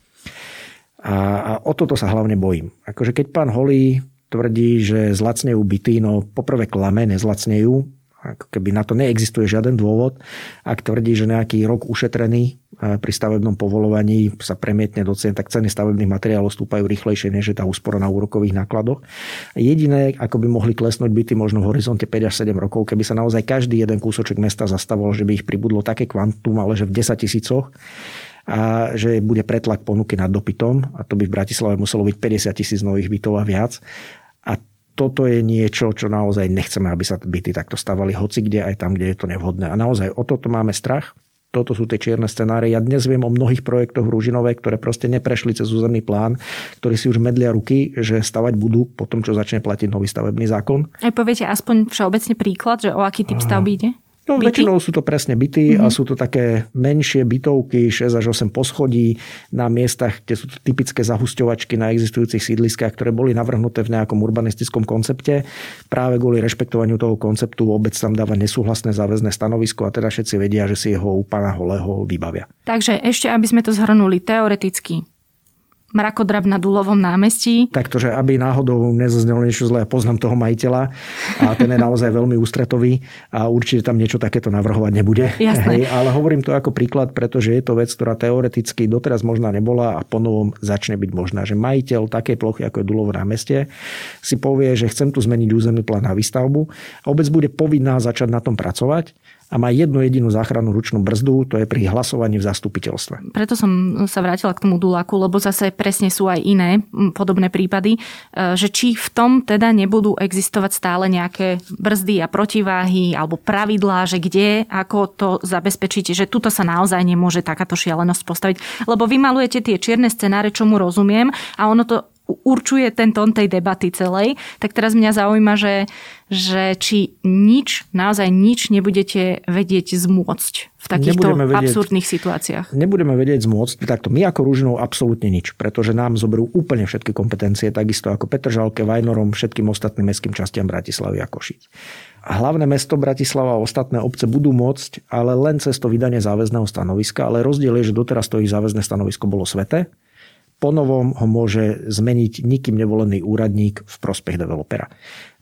S3: A, a o toto sa hlavne bojím. Akože keď pán Holý tvrdí, že zlacnejú byty, no poprvé klame, nezlacnejú, ako keby na to neexistuje žiaden dôvod. Ak tvrdí, že nejaký rok ušetrený e, pri stavebnom povolovaní sa premietne do cien, tak ceny stavebných materiálov stúpajú rýchlejšie, než je tá úspora na úrokových nákladoch. Jediné, ako by mohli klesnúť byty možno v horizonte 5 až 7 rokov, keby sa naozaj každý jeden kúsoček mesta zastavol, že by ich pribudlo také kvantum, ale že v 10 tisícoch, a že bude pretlak ponuky nad dopytom a to by v Bratislave muselo byť 50 tisíc nových bytov a viac. A toto je niečo, čo naozaj nechceme, aby sa byty takto stavali hoci kde, aj tam, kde je to nevhodné. A naozaj o toto máme strach. Toto sú tie čierne scenáre. Ja dnes viem o mnohých projektoch Ružinové, ktoré proste neprešli cez územný plán, ktorí si už medlia ruky, že stavať budú po tom, čo začne platiť nový stavebný zákon.
S1: Aj poviete aspoň všeobecne príklad, že o aký typ stavby ide?
S3: No, byty? väčšinou sú to presne byty mm-hmm. a mhm. sú to také menšie bytovky, 6 až 8 poschodí na miestach, kde sú to typické zahusťovačky na existujúcich sídliskách, ktoré boli navrhnuté v nejakom urbanistickom koncepte. Práve kvôli rešpektovaniu toho konceptu obec tam dáva nesúhlasné záväzné stanovisko a teda všetci vedia, že si jeho pána Holého vybavia.
S1: Takže ešte, aby sme to zhrnuli teoreticky, mrakodrap na Dulovom námestí.
S3: Takto, že aby náhodou nezaznelo niečo zlé, ja poznám toho majiteľa a ten je naozaj veľmi ústretový a určite tam niečo takéto navrhovať nebude.
S1: Hej,
S3: ale hovorím to ako príklad, pretože je to vec, ktorá teoreticky doteraz možná nebola a ponovom začne byť možná. Že majiteľ takej plochy, ako je Dulovo námestie, si povie, že chcem tu zmeniť územný plán na výstavbu a obec bude povinná začať na tom pracovať a má jednu jedinú záchrannú ručnú brzdu, to je pri hlasovaní v zastupiteľstve.
S1: Preto som sa vrátila k tomu Dulaku, lebo zase presne sú aj iné podobné prípady, e, že či v tom teda nebudú existovať stále nejaké brzdy a protiváhy alebo pravidlá, že kde, ako to zabezpečíte, že tuto sa naozaj nemôže takáto šialenosť postaviť. Lebo vy malujete tie čierne scenáre, čo mu rozumiem a ono to určuje ten tón tej debaty celej, tak teraz mňa zaujíma, že, že či nič, naozaj nič nebudete vedieť zmôcť v takýchto vedieť, absurdných situáciách.
S3: Nebudeme vedieť zmôcť. Takto my ako Rúžinov absolútne nič, pretože nám zoberú úplne všetky kompetencie, takisto ako Petržalke, Vajnorom, všetkým ostatným mestským častiam Bratislavy a Košiť. Hlavné mesto Bratislava a ostatné obce budú môcť, ale len cez to vydanie záväzného stanoviska, ale rozdiel je, že doteraz to ich záväzné stanovisko bolo svete ponovom ho môže zmeniť nikým nevolený úradník v prospech developera.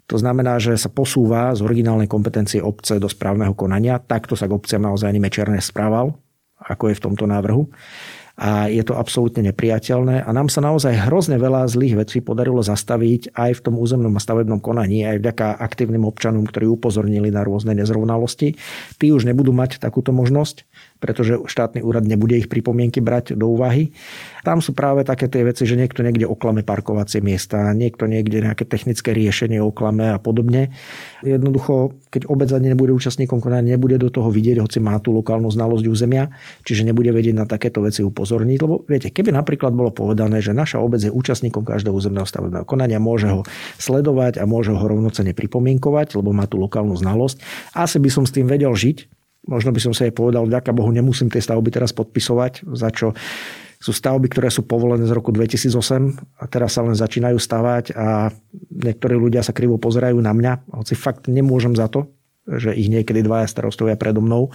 S3: To znamená, že sa posúva z originálnej kompetencie obce do správneho konania. Takto sa k obciam naozaj ani Mečerne správal, ako je v tomto návrhu. A je to absolútne nepriateľné. A nám sa naozaj hrozne veľa zlých vecí podarilo zastaviť aj v tom územnom a stavebnom konaní, aj vďaka aktívnym občanom, ktorí upozornili na rôzne nezrovnalosti. Tí už nebudú mať takúto možnosť pretože štátny úrad nebude ich pripomienky brať do úvahy. Tam sú práve také tie veci, že niekto niekde oklame parkovacie miesta, niekto niekde nejaké technické riešenie oklame a podobne. Jednoducho, keď obec ani nebude účastníkom konania, nebude do toho vidieť, hoci má tú lokálnu znalosť územia, čiže nebude vedieť na takéto veci upozorniť. Lebo viete, keby napríklad bolo povedané, že naša obec je účastníkom každého územného stavebného konania, môže ho sledovať a môže ho rovnocene pripomienkovať, lebo má tú lokálnu znalosť, asi by som s tým vedel žiť, Možno by som sa jej povedal, vďaka Bohu, nemusím tie stavby teraz podpisovať, za čo sú stavby, ktoré sú povolené z roku 2008 a teraz sa len začínajú stavať a niektorí ľudia sa krivo pozerajú na mňa, hoci fakt nemôžem za to, že ich niekedy dvaja starostovia predo mnou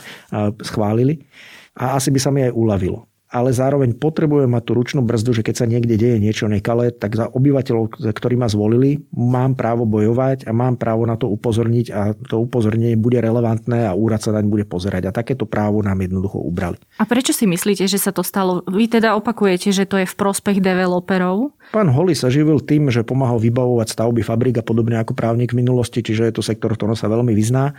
S3: schválili. A asi by sa mi aj uľavilo ale zároveň potrebujem mať tú ručnú brzdu, že keď sa niekde deje niečo nekalé, tak za obyvateľov, ktorí ma zvolili, mám právo bojovať a mám právo na to upozorniť a to upozornenie bude relevantné a úrad sa naň bude pozerať. A takéto právo nám jednoducho ubrali.
S1: A prečo si myslíte, že sa to stalo? Vy teda opakujete, že to je v prospech developerov?
S3: Pán Holly sa živil tým, že pomáhal vybavovať stavby fabrik a podobne ako právnik v minulosti, čiže je to sektor, ktorom sa veľmi vyzná.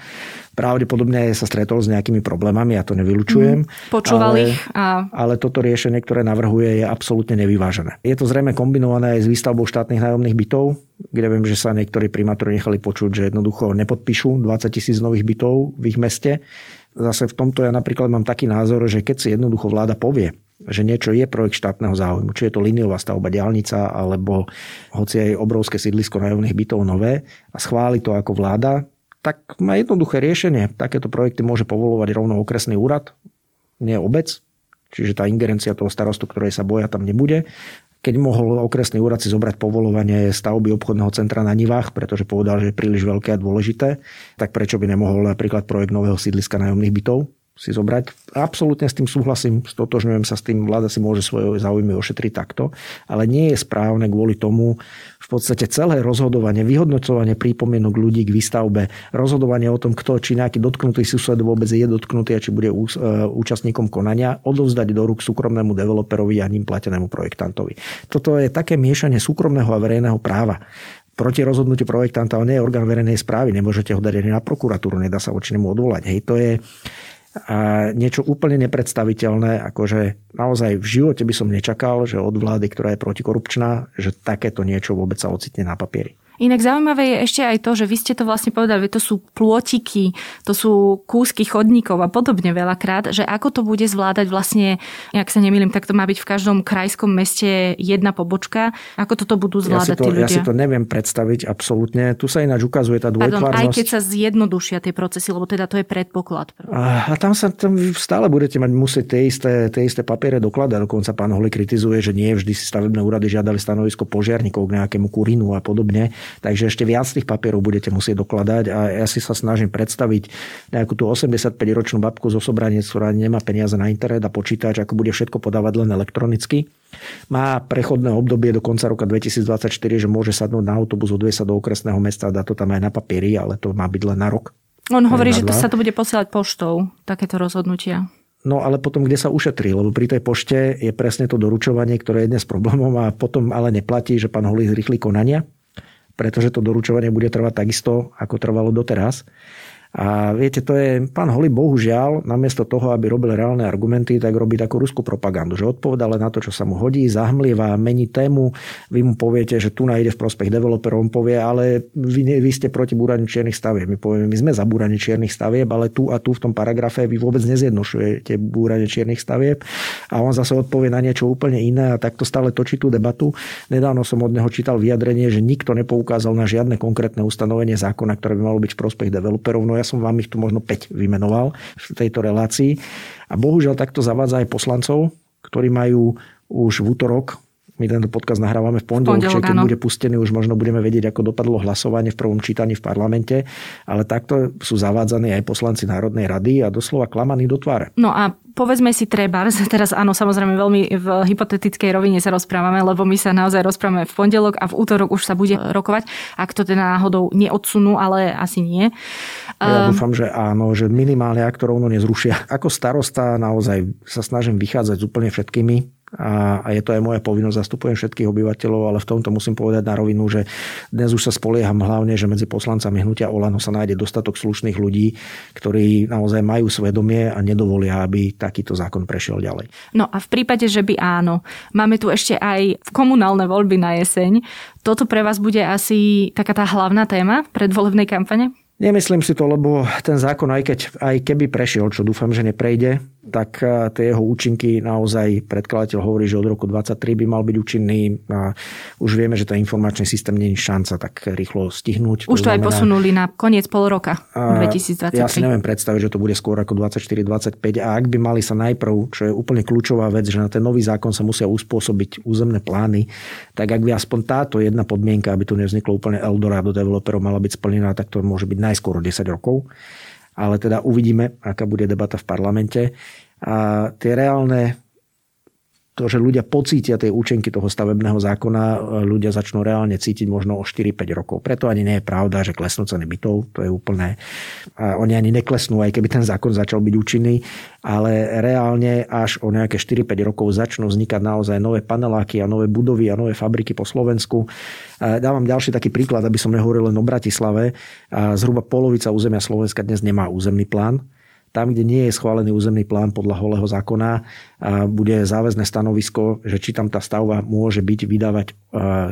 S3: Pravdepodobne sa stretol s nejakými problémami, ja to nevylučujem. Mm,
S1: počúval ale, ich. A...
S3: Ale toto riešenie, ktoré navrhuje, je absolútne nevyvážené. Je to zrejme kombinované aj s výstavbou štátnych nájomných bytov, kde viem, že sa niektorí primátori nechali počuť, že jednoducho nepodpíšu 20 tisíc nových bytov v ich meste. Zase v tomto ja napríklad mám taký názor, že keď si jednoducho vláda povie, že niečo je projekt štátneho záujmu, či je to liniová stavba diálnica, alebo hoci aj obrovské sídlisko nájomných bytov nové a schváli to ako vláda, tak má jednoduché riešenie. Takéto projekty môže povolovať rovno okresný úrad, nie obec, čiže tá ingerencia toho starostu, ktorej sa boja, tam nebude. Keď mohol okresný úrad si zobrať povolovanie stavby obchodného centra na Nivách, pretože povedal, že je príliš veľké a dôležité, tak prečo by nemohol napríklad projekt nového sídliska nájomných bytov si zobrať. Absolútne s tým súhlasím, stotožňujem sa s tým, vláda si môže svoje záujmy ošetriť takto, ale nie je správne kvôli tomu v podstate celé rozhodovanie, vyhodnocovanie prípomienok ľudí k výstavbe, rozhodovanie o tom, kto, či nejaký dotknutý sused vôbec je dotknutý a či bude e, účastníkom konania, odovzdať do rúk súkromnému developerovi a ním platenému projektantovi. Toto je také miešanie súkromného a verejného práva proti rozhodnutiu projektanta, ale nie je orgán verejnej správy, nemôžete ho dať ani na prokuratúru, nedá sa voči nemu odvolať. Hej, to je, a niečo úplne nepredstaviteľné, akože naozaj v živote by som nečakal, že od vlády, ktorá je protikorupčná, že takéto niečo vôbec sa ocitne na papieri.
S1: Inak zaujímavé je ešte aj to, že vy ste to vlastne povedali, to sú plôtiky, to sú kúsky chodníkov a podobne veľakrát, že ako to bude zvládať vlastne, ak sa nemýlim, tak to má byť v každom krajskom meste jedna pobočka. Ako toto budú zvládať
S3: ja to,
S1: tí ľudia?
S3: Ja si to neviem predstaviť absolútne. Tu sa ináč ukazuje tá dvojtvárnosť. Pardon,
S1: aj keď sa zjednodušia tie procesy, lebo teda to je predpoklad.
S3: A, a tam sa tam stále budete mať musieť tie isté, tie isté papiere dokladať. Dokonca pán Holi kritizuje, že nie vždy si stavebné úrady žiadali stanovisko požiarníkov k nejakému kurínu a podobne. Takže ešte viac tých papierov budete musieť dokladať a ja si sa snažím predstaviť nejakú tú 85-ročnú babku zo Sobranec, ktorá nemá peniaze na internet a počítač, ako bude všetko podávať len elektronicky. Má prechodné obdobie do konca roka 2024, že môže sadnúť na autobus, odvie sa do okresného mesta dá to tam aj na papieri, ale to má byť len na rok.
S1: On hovorí, že to sa to bude posielať poštou, takéto rozhodnutia.
S3: No ale potom, kde sa ušetrí, lebo pri tej pošte je presne to doručovanie, ktoré je dnes problémom a potom ale neplatí, že pán Holý zrýchli konania pretože to doručovanie bude trvať takisto, ako trvalo doteraz. A viete, to je, pán Holi bohužiaľ, namiesto toho, aby robil reálne argumenty, tak robí takú ruskú propagandu, že odpoveda len na to, čo sa mu hodí, zahmlieva, mení tému, vy mu poviete, že tu nájde v prospech developerov, on povie, ale vy, vy ste proti búraniu čiernych stavieb. My povieme, my sme za búranie čiernych stavieb, ale tu a tu v tom paragrafe vy vôbec nezjednošujete búranie čiernych stavieb a on zase odpovie na niečo úplne iné a takto stále točí tú debatu. Nedávno som od neho čítal vyjadrenie, že nikto nepoukázal na žiadne konkrétne ustanovenie zákona, ktoré by malo byť v prospech developerov. No ja som vám ich tu možno 5 vymenoval v tejto relácii. A bohužiaľ takto zavádza aj poslancov, ktorí majú už v útorok my tento podcast nahrávame v pondelok, čiže keď áno. bude pustený, už možno budeme vedieť, ako dopadlo hlasovanie v prvom čítaní v parlamente. Ale takto sú zavádzaní aj poslanci Národnej rady a doslova klamaní do tváre.
S1: No a povedzme si treba, <laughs> teraz áno, samozrejme veľmi v hypotetickej rovine sa rozprávame, lebo my sa naozaj rozprávame v pondelok a v útorok už sa bude rokovať, ak to teda náhodou neodsunú, ale asi nie.
S3: Ja um, dúfam, že áno, že minimálne ak to rovno nezrušia. Ako starosta naozaj sa snažím vychádzať s úplne všetkými a, a je to aj moja povinnosť, zastupujem všetkých obyvateľov, ale v tomto musím povedať na rovinu, že dnes už sa spolieham hlavne, že medzi poslancami hnutia Olano sa nájde dostatok slušných ľudí, ktorí naozaj majú svedomie a nedovolia, aby takýto zákon prešiel ďalej.
S1: No a v prípade, že by áno, máme tu ešte aj komunálne voľby na jeseň. Toto pre vás bude asi taká tá hlavná téma predvolebnej kampane?
S3: Nemyslím si to, lebo ten zákon, aj, keď, aj keby prešiel, čo dúfam, že neprejde, tak eh, tie jeho účinky naozaj predkladateľ hovorí, že od roku 2023 by mal byť účinný a už vieme, že ten informačný systém je šanca tak rýchlo stihnúť.
S1: Už to, to znamená, aj posunuli na koniec pol roka 2023.
S3: Ja si neviem predstaviť, že to bude skôr ako 24-25 a ak by mali sa najprv, čo je úplne kľúčová vec, že na ten nový zákon sa musia uspôsobiť územné plány, tak ak by aspoň táto jedna podmienka, aby tu nevzniklo úplne Eldorado developerov, mala byť splnená, tak to môže byť najskôr 10 rokov ale teda uvidíme, aká bude debata v parlamente. A tie reálne to, že ľudia pocítia tie účinky toho stavebného zákona, ľudia začnú reálne cítiť možno o 4-5 rokov. Preto ani nie je pravda, že klesnú ceny bytov, to je úplné. A oni ani neklesnú, aj keby ten zákon začal byť účinný, ale reálne až o nejaké 4-5 rokov začnú vznikať naozaj nové paneláky a nové budovy a nové fabriky po Slovensku. Dávam ďalší taký príklad, aby som nehovoril len o Bratislave. Zhruba polovica územia Slovenska dnes nemá územný plán tam, kde nie je schválený územný plán podľa holého zákona, bude záväzné stanovisko, že či tam tá stavba môže byť vydávať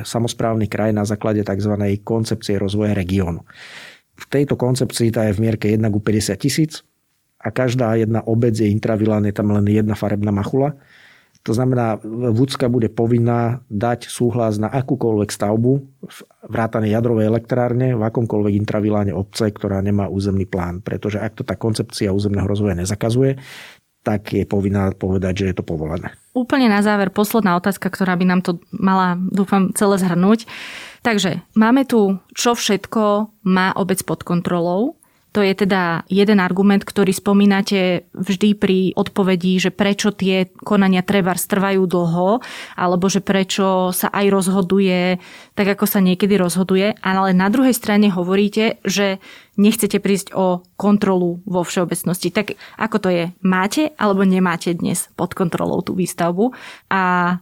S3: samozprávny kraj na základe tzv. koncepcie rozvoja regiónu. V tejto koncepcii tá je v mierke 1 ku 50 tisíc a každá jedna obec je intravilán, je tam len jedna farebná machula to znamená, Vúcka bude povinná dať súhlas na akúkoľvek stavbu vrátane jadrovej elektrárne v akomkoľvek intraviláne obce, ktorá nemá územný plán. Pretože ak to tá koncepcia územného rozvoja nezakazuje, tak je povinná povedať, že je to povolené.
S1: Úplne na záver posledná otázka, ktorá by nám to mala, dúfam, celé zhrnúť. Takže máme tu, čo všetko má obec pod kontrolou. To je teda jeden argument, ktorý spomínate vždy pri odpovedi, že prečo tie konania treba trvajú dlho, alebo že prečo sa aj rozhoduje tak, ako sa niekedy rozhoduje. Ale na druhej strane hovoríte, že nechcete prísť o kontrolu vo všeobecnosti. Tak ako to je? Máte alebo nemáte dnes pod kontrolou tú výstavbu? A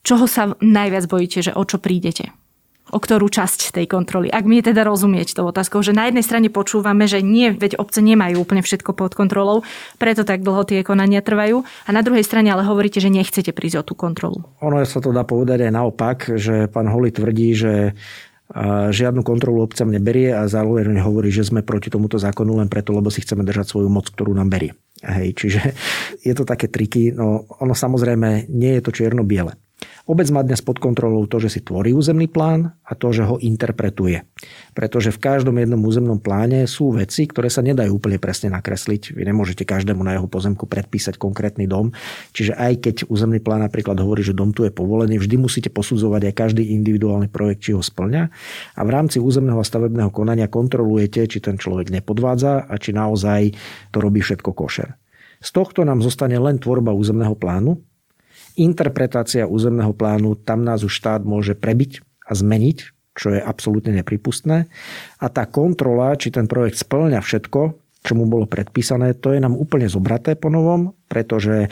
S1: čoho sa najviac bojíte, že o čo prídete? O ktorú časť tej kontroly. Ak mi je teda rozumieť tou otázkou, že na jednej strane počúvame, že nie, veď obce nemajú úplne všetko pod kontrolou, preto tak dlho tie konania trvajú. A na druhej strane ale hovoríte, že nechcete prísť o tú kontrolu.
S3: Ono sa to dá povedať aj naopak, že pán Holi tvrdí, že žiadnu kontrolu obcam neberie a zároveň hovorí, že sme proti tomuto zákonu len preto, lebo si chceme držať svoju moc, ktorú nám berie. Hej, čiže je to také triky. No, ono samozrejme nie je to čierno-biele. Obec má dnes pod kontrolou to, že si tvorí územný plán a to, že ho interpretuje. Pretože v každom jednom územnom pláne sú veci, ktoré sa nedajú úplne presne nakresliť. Vy nemôžete každému na jeho pozemku predpísať konkrétny dom. Čiže aj keď územný plán napríklad hovorí, že dom tu je povolený, vždy musíte posudzovať aj každý individuálny projekt, či ho splňa. A v rámci územného a stavebného konania kontrolujete, či ten človek nepodvádza a či naozaj to robí všetko košer. Z tohto nám zostane len tvorba územného plánu, interpretácia územného plánu, tam nás už štát môže prebiť a zmeniť, čo je absolútne nepripustné. A tá kontrola, či ten projekt splňa všetko, čo mu bolo predpísané, to je nám úplne zobraté po novom, pretože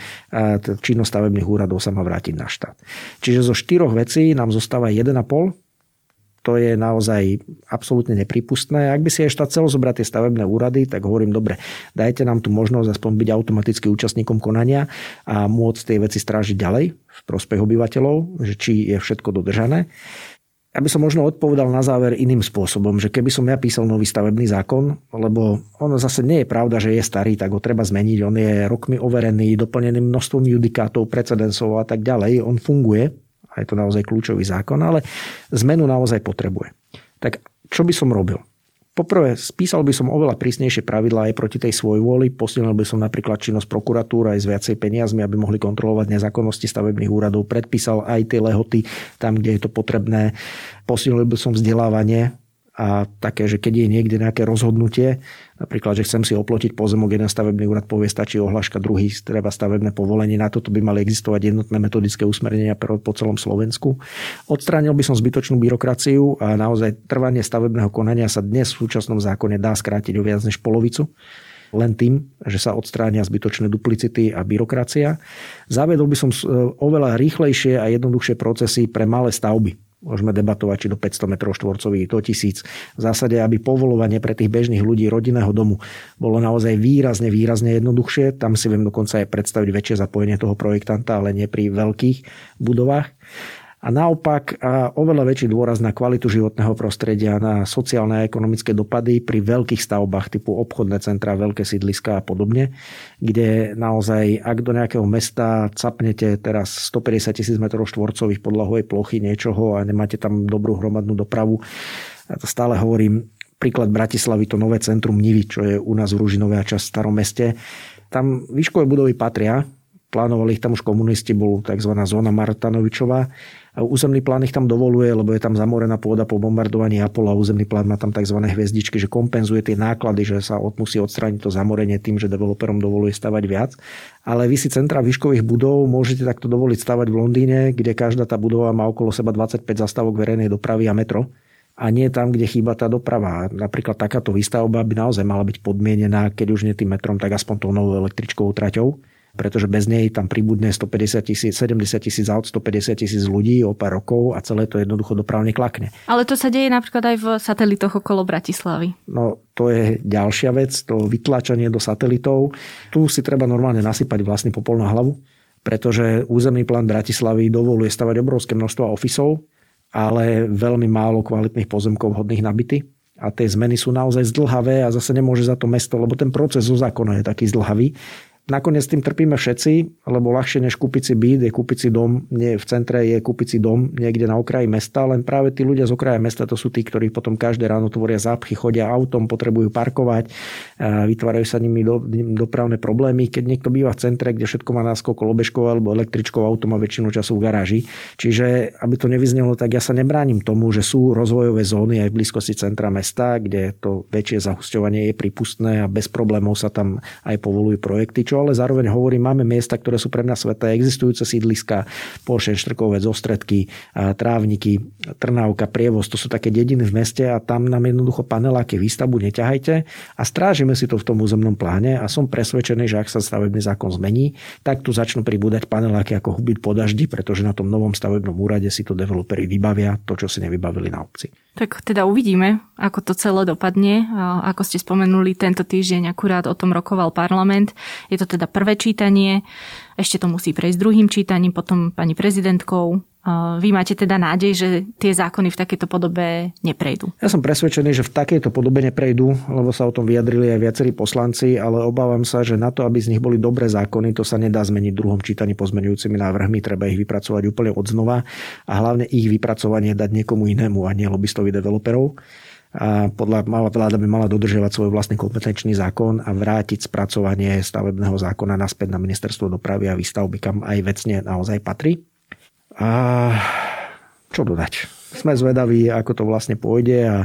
S3: činnosť stavebných úradov sa má vrátiť na štát. Čiže zo štyroch vecí nám zostáva 1,5 to je naozaj absolútne nepripustné. Ak by si štát chcel zobrať tie stavebné úrady, tak hovorím, dobre, dajte nám tu možnosť aspoň byť automaticky účastníkom konania a môcť tie veci strážiť ďalej v prospech obyvateľov, že či je všetko dodržané. Ja by som možno odpovedal na záver iným spôsobom, že keby som ja písal nový stavebný zákon, lebo ono zase nie je pravda, že je starý, tak ho treba zmeniť. On je rokmi overený, doplnený množstvom judikátov, precedensov a tak ďalej. On funguje, a je to naozaj kľúčový zákon, ale zmenu naozaj potrebuje. Tak čo by som robil? Poprvé, spísal by som oveľa prísnejšie pravidlá aj proti tej svojej vôli, posilnil by som napríklad činnosť prokuratúra aj s viacej peniazmi, aby mohli kontrolovať nezákonnosti stavebných úradov, predpísal aj tie lehoty tam, kde je to potrebné, posilnil by som vzdelávanie a také, že keď je niekde nejaké rozhodnutie, napríklad, že chcem si oplotiť pozemok, jeden stavebný úrad povie, stačí ohlaška, druhý treba stavebné povolenie, na toto by mali existovať jednotné metodické usmernenia po celom Slovensku. Odstránil by som zbytočnú byrokraciu a naozaj trvanie stavebného konania sa dnes v súčasnom zákone dá skrátiť o viac než polovicu len tým, že sa odstránia zbytočné duplicity a byrokracia. Zavedol by som e, oveľa rýchlejšie a jednoduchšie procesy pre malé stavby. Môžeme debatovať, či do 500 m štvorcových, do 1000. V zásade, aby povolovanie pre tých bežných ľudí rodinného domu bolo naozaj výrazne, výrazne jednoduchšie. Tam si viem dokonca aj predstaviť väčšie zapojenie toho projektanta, ale nie pri veľkých budovách a naopak a oveľa väčší dôraz na kvalitu životného prostredia, na sociálne a ekonomické dopady pri veľkých stavbách typu obchodné centra, veľké sídliska a podobne, kde naozaj, ak do nejakého mesta capnete teraz 150 tisíc m štvorcových podlahovej plochy niečoho a nemáte tam dobrú hromadnú dopravu, ja to stále hovorím, príklad Bratislavy, to nové centrum Nivy, čo je u nás v Ružinové a čas v starom meste. Tam výškové budovy patria, plánovali ich tam už komunisti, bol tzv. zóna Martanovičová. Územný plán ich tam dovoluje, lebo je tam zamorená pôda po bombardovaní Apola. Územný plán má tam tzv. hviezdičky, že kompenzuje tie náklady, že sa musí odstrániť to zamorenie tým, že developerom dovoluje stavať viac. Ale vy si centra výškových budov môžete takto dovoliť stavať v Londýne, kde každá tá budova má okolo seba 25 zastávok verejnej dopravy a metro a nie tam, kde chýba tá doprava. Napríklad takáto výstavba by naozaj mala byť podmienená, keď už nie tým metrom, tak aspoň tou novou električkou traťou pretože bez nej tam pribudne 150 tisíc, 70 tisíc aut, 150 tisíc ľudí o pár rokov a celé to jednoducho dopravne klakne.
S1: Ale to sa deje napríklad aj v satelitoch okolo Bratislavy.
S3: No to je ďalšia vec, to vytlačanie do satelitov. Tu si treba normálne nasypať vlastný popol na hlavu, pretože územný plán Bratislavy dovoluje stavať obrovské množstvo ofisov, ale veľmi málo kvalitných pozemkov hodných nabity a tie zmeny sú naozaj zdlhavé a zase nemôže za to mesto, lebo ten proces zo zákona je taký zdlhavý Nakoniec tým trpíme všetci, lebo ľahšie než kúpiť si byt je kúpiť si dom, nie v centre je kúpiť si dom niekde na okraji mesta, len práve tí ľudia z okraja mesta to sú tí, ktorí potom každé ráno tvoria zápchy, chodia autom, potrebujú parkovať, vytvárajú sa nimi do, dopravné problémy. Keď niekto býva v centre, kde všetko má náskok lobežkou alebo električkou, auto má väčšinu času v garáži. Čiže, aby to nevyznelo, tak ja sa nebránim tomu, že sú rozvojové zóny aj v blízkosti centra mesta, kde to väčšie zahusťovanie je prípustné a bez problémov sa tam aj povolujú projekty, čo ale zároveň hovorím, máme miesta, ktoré sú pre mňa sveté, existujúce sídliska, Polšen, Štrkovec, Ostredky, Trávniky, Trnávka, Prievoz, to sú také dediny v meste a tam nám jednoducho paneláky výstavbu neťahajte a strážime si to v tom územnom pláne a som presvedčený, že ak sa stavebný zákon zmení, tak tu začnú pribúdať paneláky ako hubiť po daždi, pretože na tom novom stavebnom úrade si to developeri vybavia to, čo si nevybavili na obci.
S1: Tak teda uvidíme, ako to celé dopadne. Ako ste spomenuli, tento týždeň akurát o tom rokoval parlament. Je to teda prvé čítanie, ešte to musí prejsť druhým čítaním, potom pani prezidentkou vy máte teda nádej, že tie zákony v takejto podobe neprejdú?
S3: Ja som presvedčený, že v takejto podobe neprejdú, lebo sa o tom vyjadrili aj viacerí poslanci, ale obávam sa, že na to, aby z nich boli dobré zákony, to sa nedá zmeniť v druhom čítaní pozmenujúcimi návrhmi, treba ich vypracovať úplne od znova a hlavne ich vypracovanie dať niekomu inému a nie lobbystovi developerov a podľa mala vláda by mala dodržiavať svoj vlastný kompetenčný zákon a vrátiť spracovanie stavebného zákona naspäť na ministerstvo dopravy a výstavby, kam aj vecne naozaj patrí. A čo dodať? Sme zvedaví, ako to vlastne pôjde a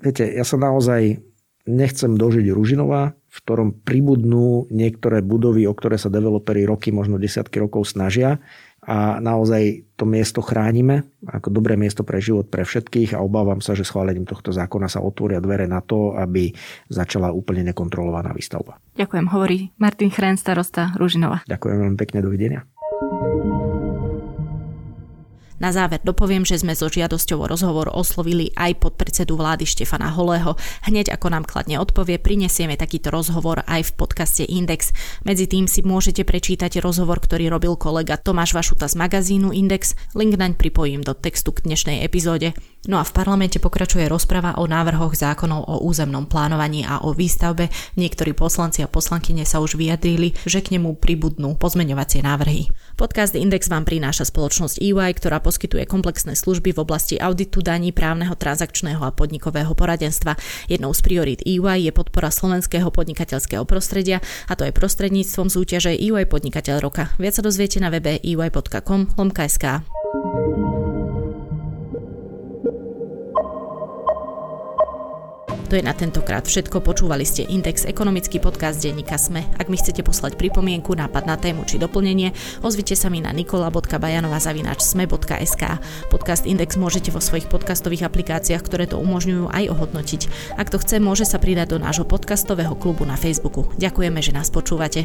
S3: viete, ja sa naozaj nechcem dožiť Ružinova, v ktorom pribudnú niektoré budovy, o ktoré sa developeri roky, možno desiatky rokov snažia a naozaj to miesto chránime ako dobré miesto pre život pre všetkých a obávam sa, že schválením tohto zákona sa otvoria dvere na to, aby začala úplne nekontrolovaná výstavba.
S1: Ďakujem, hovorí Martin Chrén, starosta Ružinova.
S3: Ďakujem veľmi pekne, dovidenia.
S4: Na záver dopoviem, že sme so žiadosťou o rozhovor oslovili aj podpredsedu vlády Štefana Holého. Hneď ako nám kladne odpovie, prinesieme takýto rozhovor aj v podcaste Index. Medzi tým si môžete prečítať rozhovor, ktorý robil kolega Tomáš Vašuta z magazínu Index. Link naň pripojím do textu k dnešnej epizóde. No a v parlamente pokračuje rozprava o návrhoch zákonov o územnom plánovaní a o výstavbe. Niektorí poslanci a poslankyne sa už vyjadrili, že k nemu pribudnú pozmeňovacie návrhy. Podcast Index vám prináša spoločnosť EY, ktorá poskytuje komplexné služby v oblasti auditu daní, právneho, transakčného a podnikového poradenstva. Jednou z priorít EY je podpora slovenského podnikateľského prostredia a to je prostredníctvom súťaže EY Podnikateľ roka. Viac sa dozviete na webe ey.com.sk.
S1: To je na tentokrát všetko. Počúvali ste Index, ekonomický podcast denníka Sme. Ak mi chcete poslať pripomienku, nápad na tému či doplnenie, ozvite sa mi na nikola.bajanova.sme.sk. Podcast Index môžete vo svojich podcastových aplikáciách, ktoré to umožňujú, aj ohodnotiť. Ak to chce, môže sa pridať do nášho podcastového klubu na Facebooku. Ďakujeme, že nás počúvate.